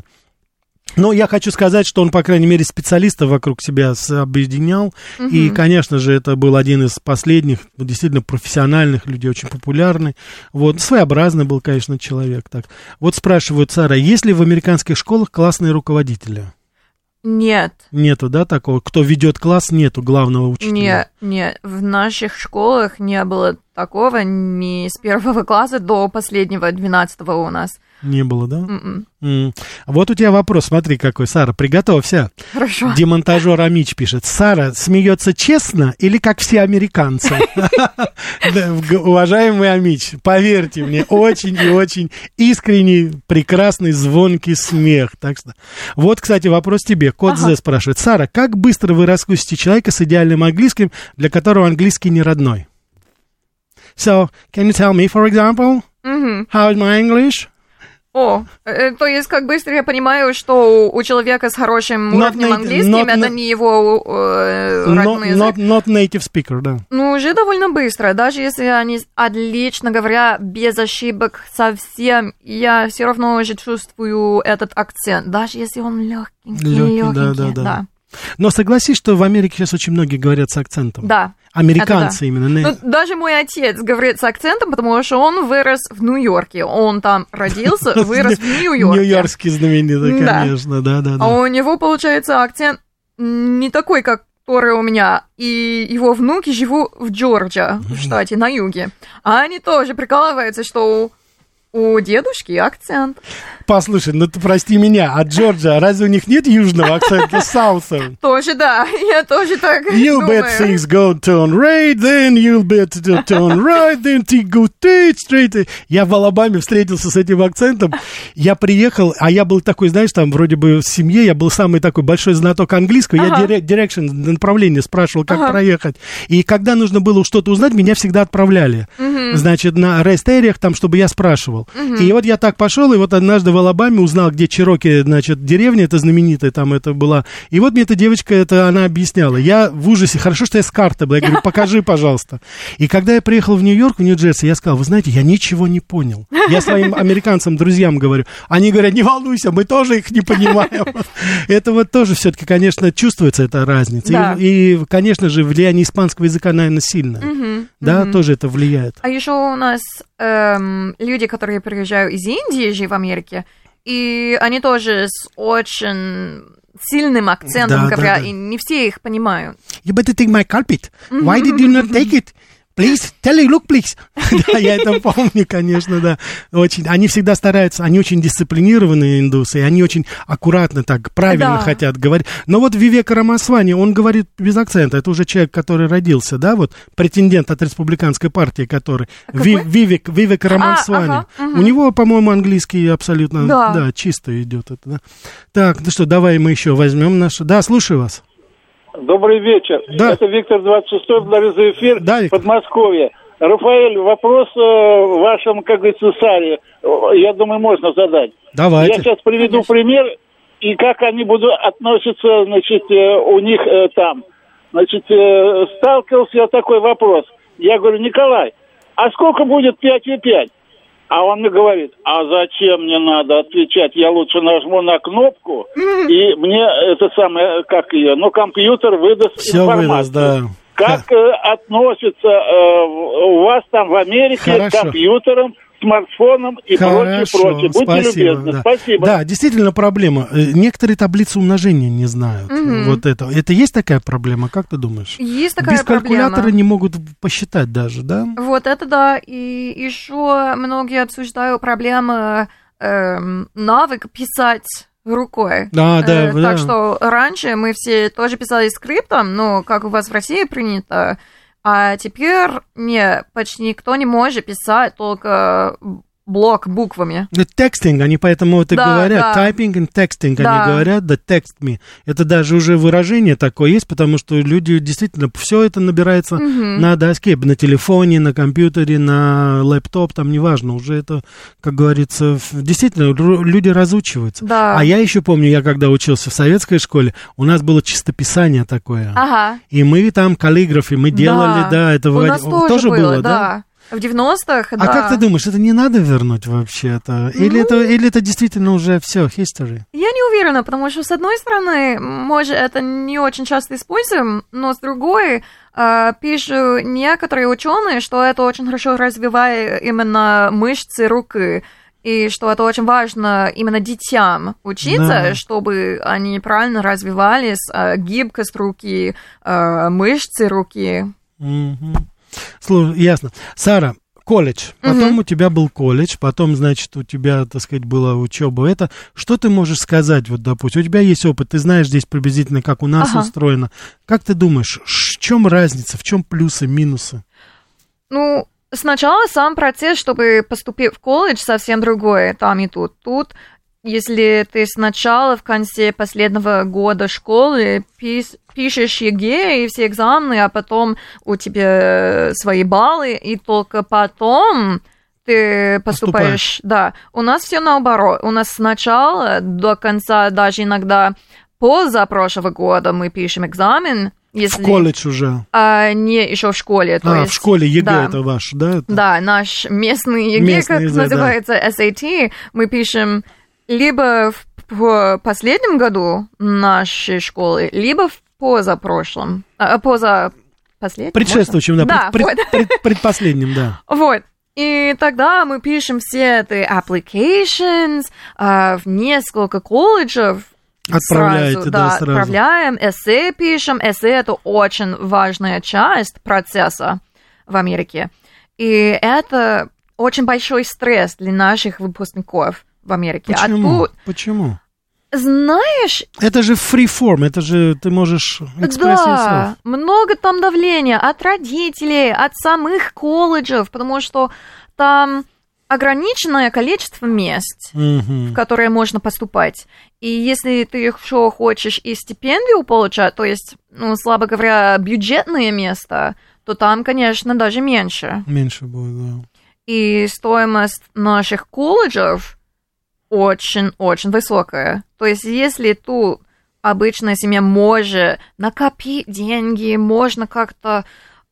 Но я хочу сказать, что он, по крайней мере, специалистов вокруг себя объединял. Угу. И, конечно же, это был один из последних, действительно, профессиональных людей, очень популярный. Вот, своеобразный был, конечно, человек. Так. Вот спрашивают, Сара, есть ли в американских школах классные руководители? Нет. Нету, да, такого? Кто ведет класс, нету главного учителя? Нет, нет. В наших школах не было такого ни с первого класса до последнего, двенадцатого у нас. Не было, да? Mm-mm. Mm. Вот у тебя вопрос, смотри какой, Сара, приготовься. Хорошо. Демонтажер Амич пишет. Сара смеется честно или как все американцы? Уважаемый Амич, поверьте мне, очень и очень искренний, прекрасный, звонкий смех. Так что, вот, кстати, вопрос тебе. Кот З спрашивает. Сара, как быстро вы раскусите человека с идеальным английским, для которого английский не родной? So, can you tell me, for example, how is my English? О, э, то есть как быстро я понимаю, что у человека с хорошим not уровнем английским not, это не его э, родной язык. Not, not native speaker, да. Ну, уже довольно быстро. Даже если они отлично говоря, без ошибок совсем, я все равно уже чувствую этот акцент. Даже если он легкий, легкий, да, да, да. да. Но согласись, что в Америке сейчас очень многие говорят с акцентом. Да. Американцы да. именно. Ну, даже мой отец говорит с акцентом, потому что он вырос в Нью-Йорке. Он там родился, вырос в Нью-Йорке. Нью-Йоркский знаменитый, конечно, да, да, да. А у него, получается, акцент не такой, как который у меня, и его внуки живут в Джорджия, в штате, на юге. А они тоже прикалываются, что у дедушки акцент. Послушай, ну ты прости меня, а Джорджа, разве у них нет южного акцента Southern? Тоже да, я тоже так You думаю. bet things go turn right, then you'll bet to turn right, then they go straight, straight. Я в Алабаме встретился с этим акцентом. Я приехал, а я был такой, знаешь, там вроде бы в семье, я был самый такой большой знаток английского. Я Ага. дире- direction, направление спрашивал, как Ага. проехать. И когда нужно было что-то узнать, меня всегда отправляли. Значит, на рест-эриях, там, чтобы я спрашивал. И вот я так пошел, и вот однажды в Алабаме узнал, где Чироки, значит, деревня эта знаменитая там это была. И вот мне эта девочка, это она объясняла. Я в ужасе. Хорошо, что я с карты была. Я говорю, покажи, пожалуйста. И когда я приехал в Нью-Йорк, в Нью-Джерси, я сказал, вы знаете, я ничего не понял. Я своим американцам, друзьям говорю. Они говорят, не волнуйся, мы тоже их не понимаем. Это вот тоже все-таки, конечно, чувствуется эта разница. Да. И, и, конечно же, влияние испанского языка, наверное, сильное. Да, тоже это влияет. А еще у нас эм, люди, которые приезжают из Индии, жить в Америке, и они тоже с очень сильным акцентом Да, да, говорят, да. и не все их понимают. You better take my carpet. Why did you not take it? Please, look, please. да, я это помню, конечно, да. Очень. Они всегда стараются, они очень дисциплинированные индусы, и они очень аккуратно так, правильно Да. хотят говорить. Но вот Вивека Рамасвани, он говорит без акцента. Это уже человек, который родился, да, вот претендент от республиканской партии, который... Ви- Вивек, Вивек Рамасвани. ага, У него, по-моему, английский абсолютно, Да. да, чисто идет это, да. Так, ну что, давай мы еще возьмем наш... Да, слушаю вас. Добрый вечер. Да. Это Виктор 26 благодарю за эфир. Да, Виктор. Подмосковье. Рафаэль, вопрос э, в вашем, как говорится, саре, э, я думаю, можно задать. Давайте. Я сейчас приведу пример, и как они будут относиться, значит, э, у них там. Значит, сталкивался я такой вопрос. Я говорю, Николай, а сколько будет 5 и 5? А он мне говорит, а зачем мне надо отвечать? Я лучше нажму на кнопку, и мне это самое, как ее, ну, компьютер выдаст Все информацию. выдаст, да. Как э, относятся э, у вас там в Америке Хорошо. к компьютерам, смартфонам и прочее, прочее? Будьте спасибо, любезны. да. Спасибо. Да, действительно проблема. Э, Некоторые таблицы умножения не знают. Вот это. Это есть такая проблема, как ты думаешь? Есть такая Без калькулятора проблема. не могут посчитать даже, да? Вот это да, и еще многие обсуждают проблемы эм, навык писать рукой. Да, да, Э, да. Так что раньше мы все тоже писали скриптом, но как у вас в России принято, а теперь не, почти никто не может писать только блок буквами. Это текстинг, они поэтому это Да, говорят. да. Typing and texting Да. они говорят, да, text me. Это даже уже выражение такое есть, потому что люди действительно, все это набирается на доске, на телефоне, на компьютере, на лэптоп, там неважно, уже это, как говорится, действительно, люди разучиваются. Да. А я еще помню, я когда учился в советской школе, у нас было чистописание такое. Ага. И мы там каллиграфы, мы делали, да, это У выводи- нас тоже, было, да. В 90-х, А да. как ты думаешь, это не надо вернуть вообще-то? Или, это, или это действительно уже все, history? Я не уверена, потому что, с одной стороны, может, это не очень часто используем, но с другой, э, пишут некоторые ученые, что это очень хорошо развивает именно мышцы руки, и что это очень важно именно детям учиться, Да. чтобы они правильно развивались, э, гибкость руки, э, мышцы руки. Мгм. Слушай, ясно. Сара, колледж. Потом у тебя был колледж, потом, значит, у тебя, так сказать, была учеба. Это что ты можешь сказать, вот, допустим, у тебя есть опыт, ты знаешь здесь приблизительно, как у нас Ага. устроено. Как ты думаешь, в чем разница, в чем плюсы, минусы? Ну, сначала сам процесс, чтобы поступить в колледж, совсем другой, там и тут. Тут, если ты сначала в конце последнего года школы пис- пишешь ЕГЭ и все экзамены, а потом у тебя свои баллы, и только потом ты поступаешь. Да, у нас все наоборот. У нас сначала до конца, даже иногда позапрошлого года мы пишем экзамен, если... В колледж уже. А, не еще в школе. То а, есть, в школе ЕГЭ да. это ваш, да? это? Да, наш местный ЕГЭ, Местный как да. называется, SAT, мы пишем либо в последнем году нашей школы, либо в позапрошлом. А, поза... Последнем? Предшествующим, да, Да, пред- вот. пред- пред- предпоследним, да. Вот. И тогда мы пишем все эти applications а, в несколько колледжев. Отправляете, сразу, да, да, сразу. отправляем, эссе пишем. Эссе это очень важная часть процесса в Америке. И это очень большой стресс для наших выпускников в Америке. Почему? А тут, Почему? знаешь, Это же фриформ, это же ты можешь да, слов. много там давления от родителей, от самых колледжев, потому что там ограниченное количество мест, Мгм. в которые можно поступать. И если ты еще хочешь и стипендию получать, то есть, ну, слабо говоря, бюджетное место, то там, конечно, даже меньше. Меньше будет, да. И стоимость наших колледжев очень-очень высокая. То есть, если тут обычная семья может накопить деньги, можно как-то,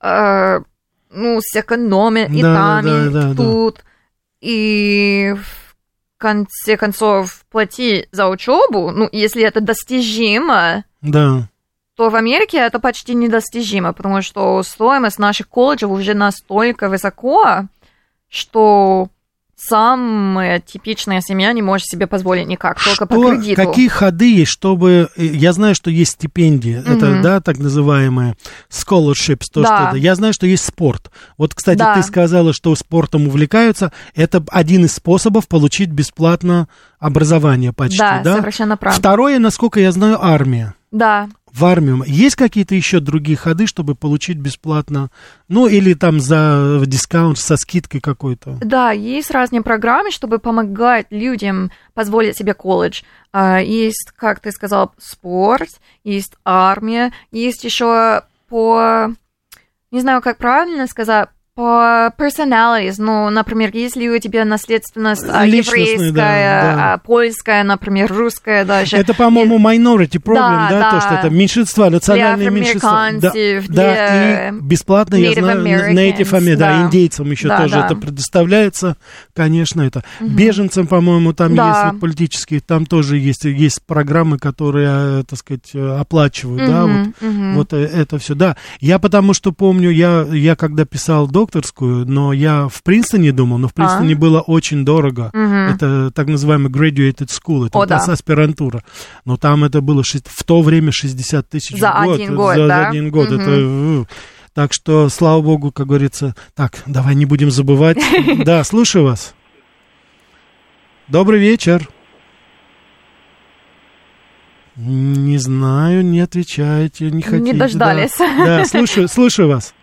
э, ну, сэкономить и Да, там, да, и да, да. тут, и в конце концов платить за учебу, ну, если это достижимо, Да. то в Америке это почти недостижимо, потому что стоимость наших колледжев уже настолько высоко, что самая типичная семья не может себе позволить никак, только по Что- кредиту. Какие ходы есть, чтобы... э, Я знаю, что есть стипендии, это, Мгм. да, так называемые scholarships, то, Да. что это. Я знаю, что есть спорт. Вот, кстати, Да. ты сказала, что спортом увлекаются. Это один из способов получить бесплатно образование почти, да, да? совершенно правда. Второе, насколько я знаю, армия. Да, В армию. Есть какие-то еще другие ходы, чтобы получить бесплатно? Ну, или там за дискаунт, со скидкой какой-то? да, есть разные программы, чтобы помогать людям позволить себе колледж. А, Есть, как ты сказал, спорт, есть армия, есть еще по, не знаю, как правильно сказать, по personalities, ну, например, если у тебя наследственность а, Личностные, еврейская, да, да. а, польская, например, русская даже. Это, по-моему, minority problem, да, Да, то, да. что это меньшинства, национальные меньшинства. Да, да, и бесплатно, я знаю, Americans, Native Americans, да, да. индейцам еще Да, тоже да. это предоставляется, конечно, это. Беженцам, по-моему, там Да. есть политические, там тоже есть, есть программы, которые, так сказать, оплачивают, да, Мгм, вот, мгм. вот э, это все, да. Я потому что помню, я, я когда писал докторскую, но я в Принстоне думал, но в Принстоне А. было очень дорого. Мгм. Это так называемый graduated school, это О, да. аспирантура. Но там это было шесть- в то время 60 тысяч За в год. один год, за, да? один год. Мгм. Это, так что, слава богу, как говорится, так, давай не будем забывать. Да, слушаю вас. Добрый вечер. Не знаю, не отвечаете, не хотите. да. дождались. Да, слушаю, слушаю вас.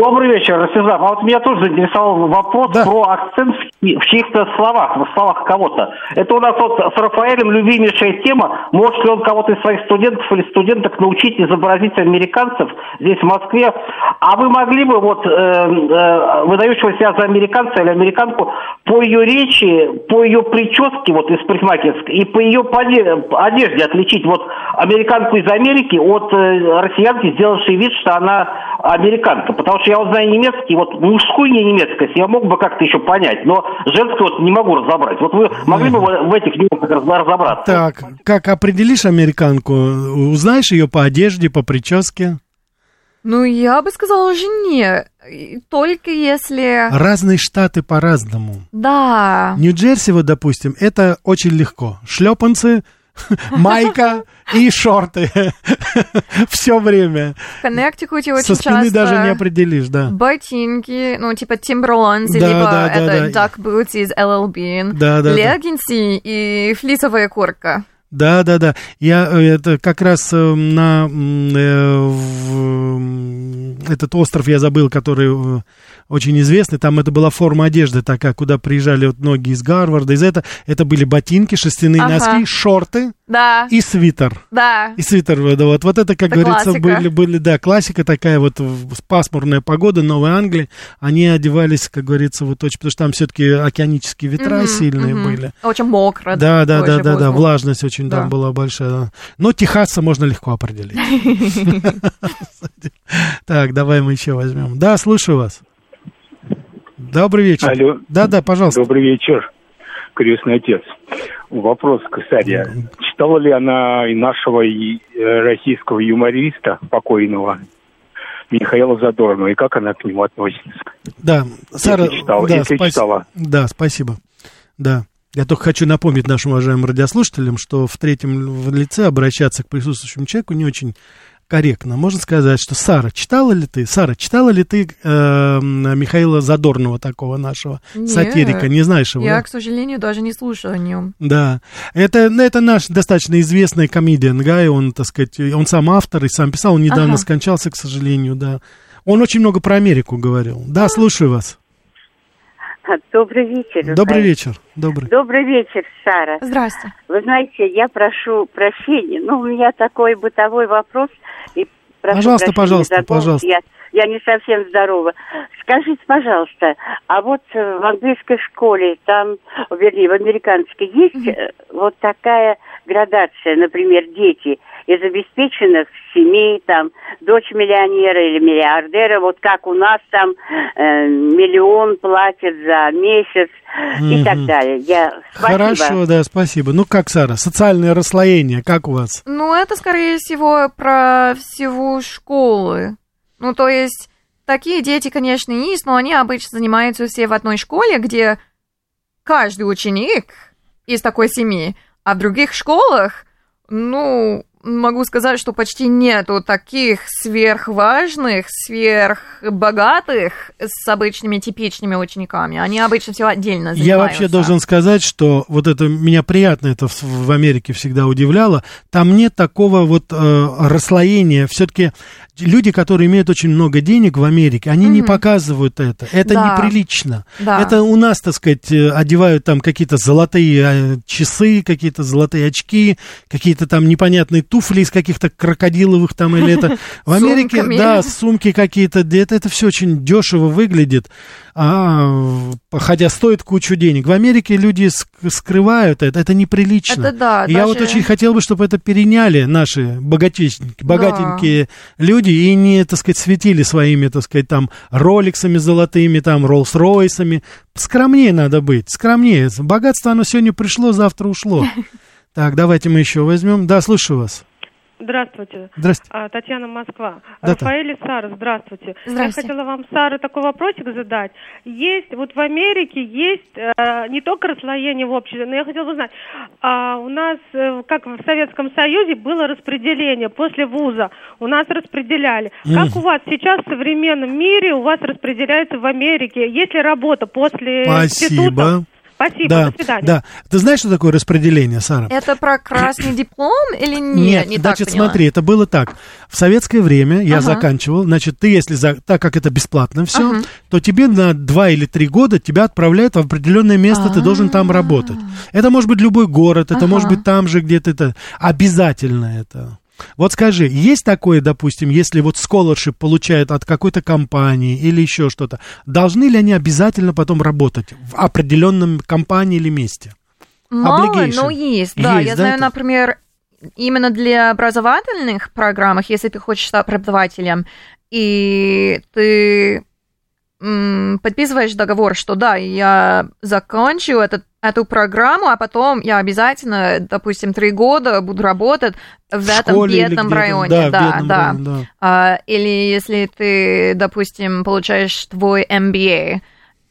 Добрый вечер, Ростислав. А вот меня тоже заинтересовал вопрос про акцент в, чьих-то словах, в словах кого-то. Это у нас вот с Рафаэлем любимейшая тема. Может ли он кого-то из своих студентов или студенток научить изобразить американцев здесь, в Москве? А вы могли бы вот э, э, выдающего себя за американца или американку по ее речи, по ее прическе вот из парикмахерской и по ее одежде отличить вот американку из Америки от э, россиянки, сделавшей вид, что она американка? Потому что я вот знаю немецкий, вот мужскую не немецкость я мог бы как-то еще понять, но женскую вот не могу разобрать. Вот вы могли бы в этих нюансах раз- разобраться? Так, как определишь американку? Узнаешь ее по одежде, по прическе? Ну, я бы сказала уже не. Только если... Разные штаты по-разному. Да. Нью-Джерси, вот, допустим, это очень легко. Шлепанцы, майка и шорты. Все время. В Коннектикуте очень Со спины часто... даже не определишь, да. Ботинки, ну, типа Timberlands, Да, либо да, это да. Duck Boots из LLB, Да, да, да. леггинсы и флисовая куртка. Да, да, да. Я э, это как раз э, на э, в, этот остров я забыл, который э, очень известный. Там это была форма одежды такая, куда приезжали вот многие из Гарварда, из этого. Это были ботинки, шерстяные Ага. носки, шорты Да. и свитер. Да. И свитер, да, вот, вот это, как Это говорится, классика. были, были, да, классика такая вот, пасмурная погода, Новой Англии, они одевались, как говорится, вот очень, потому что там все-таки океанические ветра Мгм, сильные мгм. были. Очень мокро. Да, да, да, да, да, влажность очень Да. там была большая. Но Техаса можно легко определить. Так, давай мы еще возьмем. Да, слушаю вас. Добрый вечер. Алло. Да, да, пожалуйста. Добрый вечер, крестный отец. Вопрос к Саре. Читала ли она и нашего и, э, российского юмориста покойного Михаила Задорнова, и как она к нему относится? Да, Сара, читала, да, если спаси- читала. Да, спасибо. Да. Я только хочу напомнить нашим уважаемым радиослушателям, что в третьем в лице обращаться к присутствующему человеку не очень корректно, можно сказать, что Сара, читала ли ты, Сара, читала ли ты э, Михаила Задорнова, такого нашего Нет, сатирика? Не знаешь его? Я, да? к сожалению, даже не слушаю о нем. Да, это, это наш достаточно известный комедиан Гай, он, так сказать, он сам автор и сам писал, он недавно ага. скончался, к сожалению, да. Он очень много про Америку говорил. Да, слушаю вас. Добрый вечер. Добрый вечер. Добрый. Добрый вечер, Сара. Здравствуйте. Вы знаете, я прошу прощения, но у меня такой бытовой вопрос. И прошу пожалуйста, пожалуйста, пожалуйста. Я, я не совсем здорова. Скажите, пожалуйста, а вот э, в английской школе, там, вернее, в американской, есть mm-hmm. вот такая градация, например, дети – из обеспеченных семей, там, дочь миллионера или миллиардера, вот как у нас там э, миллион платят за месяц mm-hmm. и так далее. Я... Хорошо, да, спасибо. Ну как, Сара, социальное расслоение, как у вас? Ну, это, скорее всего, про всего школы. Ну, то есть, такие дети, конечно, есть, но они обычно занимаются все в одной школе, где каждый ученик из такой семьи, а в других школах, ну, могу сказать, что почти нету таких сверхважных, сверхбогатых с обычными типичными учениками. Они обычно все отдельно занимаются. Я вообще должен сказать, что вот это меня приятно это в Америке всегда удивляло. Там нет такого вот э, расслоения. Все-таки люди, которые имеют очень много денег в Америке, они mm-hmm. не показывают это. Это да. неприлично. Да. Это у нас, так сказать, э, одевают там какие-то золотые э, часы, какие-то золотые очки, какие-то там непонятные туфли из каких-то крокодиловых там или это. В Америке, да, сумки какие-то, это, это все очень дешево выглядит а, хотя стоит кучу денег. В Америке люди скрывают это, это неприлично. Это да. Даже... Я вот очень хотел бы, чтобы это переняли наши богатенькие, богатенькие да. люди и не, так сказать, светили своими, так сказать, там, роликсами золотыми, там, Роллс-Ройсами. Скромнее надо быть, скромнее. Богатство, оно сегодня пришло, завтра ушло. Так, давайте мы еще возьмем. Да, слушаю вас. Здравствуйте. Здравствуйте. А, Татьяна Москва. Да, Рафаэль и Сара, здравствуйте. Здравствуйте. Я хотела вам, Сара, такой вопросик задать. Есть, вот в Америке есть э, не только расслоение в обществе, но я хотела бы узнать, а у нас, э, как в Советском Союзе, было распределение после вуза, у нас распределяли. Mm. Как у вас сейчас в современном мире у вас распределяется в Америке? Есть ли работа после Спасибо. института? Спасибо, да, до свидания. Да. Ты знаешь, что такое распределение, Сара? Это про красный диплом или нет? Нет, не значит, так смотри, это было так. В советское время я ага. заканчивал, значит, ты, если, за, так как это бесплатно все, ага. то тебе на два или три года тебя отправляют в определенное место, А-а-а. ты должен там работать. Это может быть любой город, это ага. может быть там же где-то это. Обязательно это. Вот скажи, есть такое, допустим, если вот scholarship получают от какой-то компании или еще что-то, должны ли они обязательно потом работать в определенном компании или месте? Мало, Obligation. но есть, да. Есть, Я да, знаю, это? например, именно для образовательных программ, если ты хочешь стать преподавателем, и ты подписываешь договор, что да, я закончу этот, эту программу, а потом я обязательно, допустим, три года буду работать в, в этом бедном районе. Да, да, бедном да. Районе, да. А, или если ты, допустим, получаешь твой MBA,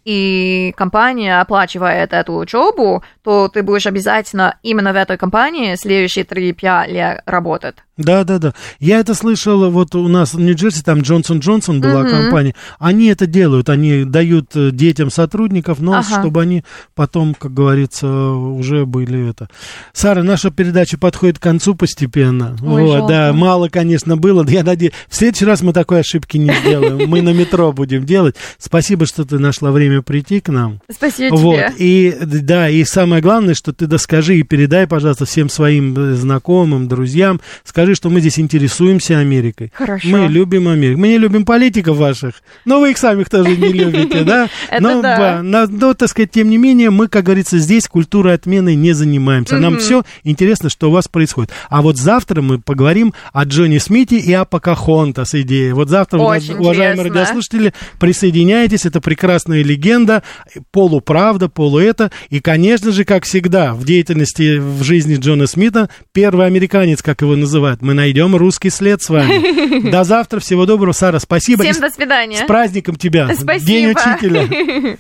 и компания оплачивает эту учебу, то ты будешь обязательно именно в этой компании следующие 3-5 лет работать. Да, да, да. Я это слышал, вот у нас в Нью-Джерси, там Джонсон Джонсон была uh-huh. компания. Они это делают, они дают э, детям сотрудников, но ага. чтобы они потом, как говорится, уже были это. Сара, наша передача подходит к концу постепенно. Ой, вот, да, мало, конечно, было. Я надеюсь, в следующий раз мы такой ошибки не сделаем. Мы на метро будем делать. Спасибо, что ты нашла время прийти к нам. Спасибо вот. тебе. И да, и самое главное, что ты доскажи и передай, пожалуйста, всем своим э, знакомым, друзьям, скажи, скажи, что мы здесь интересуемся Америкой. Хорошо. Мы любим Америку. Мы не любим политиков ваших, но вы их самих тоже не любите, да? Но, так сказать, тем не менее, мы, как говорится, здесь культурой отмены не занимаемся. Нам все интересно, что у вас происходит. А вот завтра мы поговорим о Джонни Смите и о Покахонтас идее. Вот завтра, уважаемые радиослушатели, присоединяйтесь. Это прекрасная легенда, полуправда, полуэто. И, конечно же, как всегда, в деятельности, в жизни Джона Смита, первый американец, как его называют, мы найдем русский след с вами. До завтра, всего доброго, Сара, спасибо. Всем до свидания. С праздником тебя. Спасибо. День учителя.